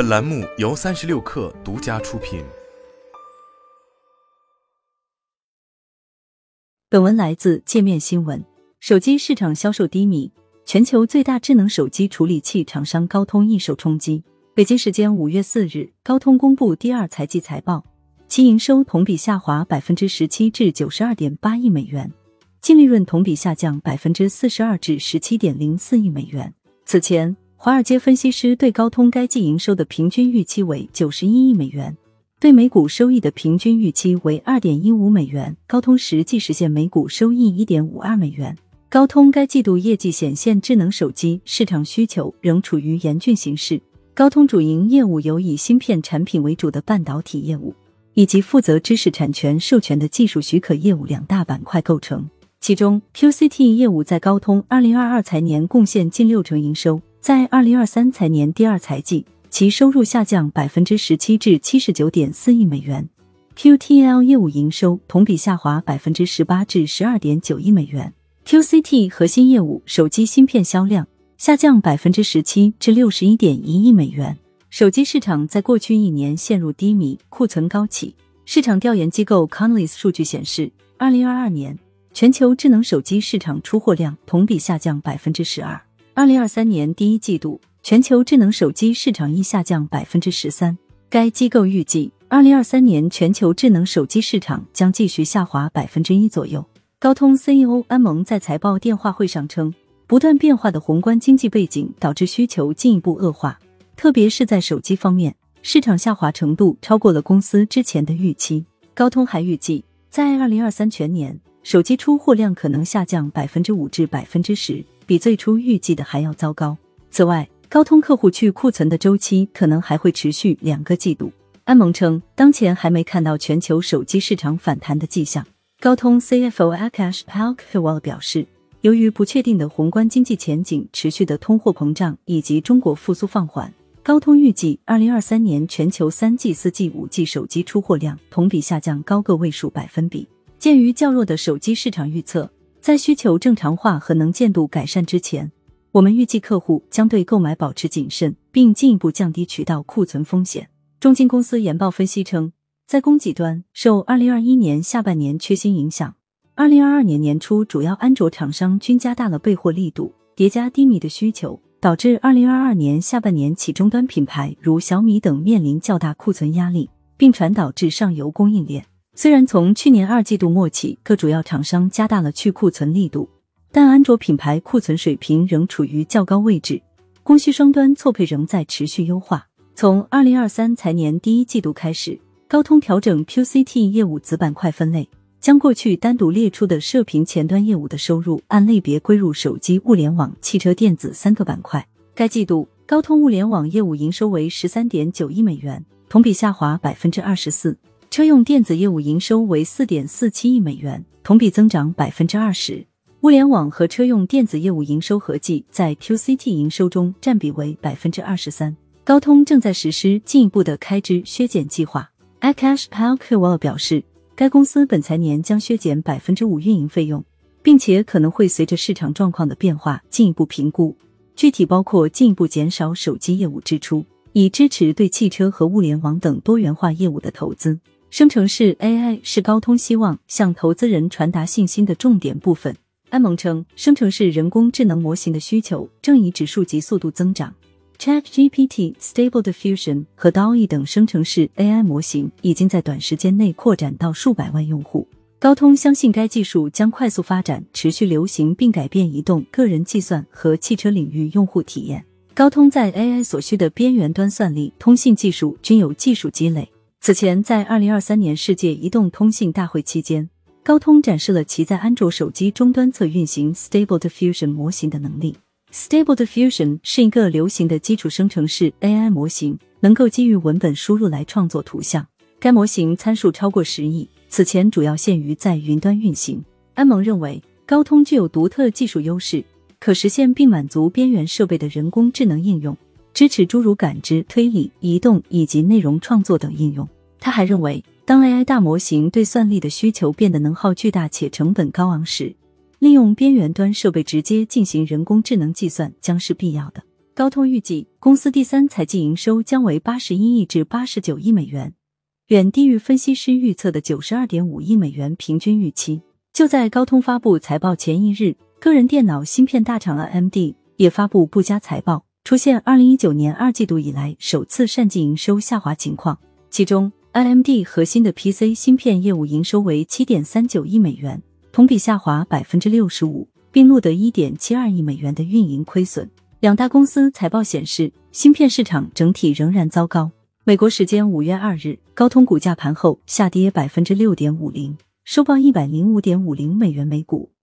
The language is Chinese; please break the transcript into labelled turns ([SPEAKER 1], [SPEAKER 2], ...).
[SPEAKER 1] 本栏目由三十六氪独家出品。
[SPEAKER 2] 本文来自界面新闻。手机市场销售低迷，全球最大智能手机处理器厂商高通易受冲击。北京时间五月四日，高通公布第二财季财报，其营收同比下滑百分之十七至九十二点八亿美元，净利润同比下降百分之四十二至十七点零四亿美元。此前，华尔街分析师对高通该季营收的平均预期为九十一亿美元，对每股收益的平均预期为二点一五美元。高通实际实现每股收益一点五二美元。高通该季度业绩显现，智能手机市场需求仍处于严峻形势。高通主营业务由以芯片产品为主的半导体业务，以及负责知识产权授权的技术许可业务两大板块构成。其中，QCT 业务在高通二零二二财年贡献近六成营收，在二零二三财年第二财季，其收入下降百分之十七至七十九点四亿美元。QTL 业务营收同比下滑百分之十八至十二点九亿美元。QCT 核心业务手机芯片销量。下降百分之十七至六十一点一亿美元。手机市场在过去一年陷入低迷，库存高企。市场调研机构 Canalys 数据显示，二零二二年全球智能手机市场出货量同比下降百分之十二。二零二三年第一季度，全球智能手机市场亦下降百分之十三。该机构预计，二零二三年全球智能手机市场将继续下滑百分之一左右。高通 CEO 安蒙在财报电话会上称。不断变化的宏观经济背景导致需求进一步恶化，特别是在手机方面，市场下滑程度超过了公司之前的预期。高通还预计，在二零二三全年，手机出货量可能下降百分之五至百分之十，比最初预计的还要糟糕。此外，高通客户去库存的周期可能还会持续两个季度。安蒙称，当前还没看到全球手机市场反弹的迹象。高通 CFO Akash Palkhiwala 表示。由于不确定的宏观经济前景、持续的通货膨胀以及中国复苏放缓，高通预计二零二三年全球三 G、四 G、五 G 手机出货量同比下降高个位数百分比。鉴于较弱的手机市场预测，在需求正常化和能见度改善之前，我们预计客户将对购买保持谨慎，并进一步降低渠道库存风险。中金公司研报分析称，在供给端受二零二一年下半年缺芯影响。二零二二年年初，主要安卓厂商均加大了备货力度，叠加低迷的需求，导致二零二二年下半年起终端品牌如小米等面临较大库存压力，并传导至上游供应链。虽然从去年二季度末起，各主要厂商加大了去库存力度，但安卓品牌库存水平仍处于较高位置，供需双端错配仍在持续优化。从二零二三财年第一季度开始，高通调整 QCT 业务子板块分类。将过去单独列出的射频前端业务的收入按类别归入手机、物联网、汽车电子三个板块。该季度高通物联网业务营收为十三点九亿美元，同比下滑百分之二十四；车用电子业务营收为四点四七亿美元，同比增长百分之二十。物联网和车用电子业务营收合计在 QCT 营收中占比为百分之二十三。高通正在实施进一步的开支削减计划。Akash Palkhiwala 表示。该公司本财年将削减百分之五运营费用，并且可能会随着市场状况的变化进一步评估，具体包括进一步减少手机业务支出，以支持对汽车和物联网等多元化业务的投资。生成式 AI 是高通希望向投资人传达信心的重点部分。安蒙称，生成式人工智能模型的需求正以指数级速度增长。ChatGPT、Stable Diffusion 和 DALL-E 等生成式 AI 模型已经在短时间内扩展到数百万用户。高通相信该技术将快速发展、持续流行，并改变移动、个人计算和汽车领域用户体验。高通在 AI 所需的边缘端算力、通信技术均有技术积累。此前，在二零二三年世界移动通信大会期间，高通展示了其在安卓手机终端侧运行 Stable Diffusion 模型的能力。Stable Diffusion 是一个流行的基础生成式 AI 模型，能够基于文本输入来创作图像。该模型参数超过十亿，此前主要限于在云端运行。安蒙认为，高通具有独特技术优势，可实现并满足边缘设备的人工智能应用，支持诸如感知、推理、移动以及内容创作等应用。他还认为，当 AI 大模型对算力的需求变得能耗巨大且成本高昂时，利用边缘端设备直接进行人工智能计算将是必要的。高通预计公司第三财季营收将为八十一亿至八十九亿美元，远低于分析师预测的九十二点五亿美元平均预期。就在高通发布财报前一日，个人电脑芯片大厂 AMD 也发布不佳财报，出现二零一九年二季度以来首次单季营收下滑情况。其中，AMD 核心的 PC 芯片业务营收为七点三九亿美元，同比下滑百分之六十五，并录得一点七二亿美元的运营亏损。两大公司财报显示，芯片市场整体仍然糟糕。美国时间五月二日，高通股价盘后下跌百分之六点五零，收报一百零五点五零美元每股。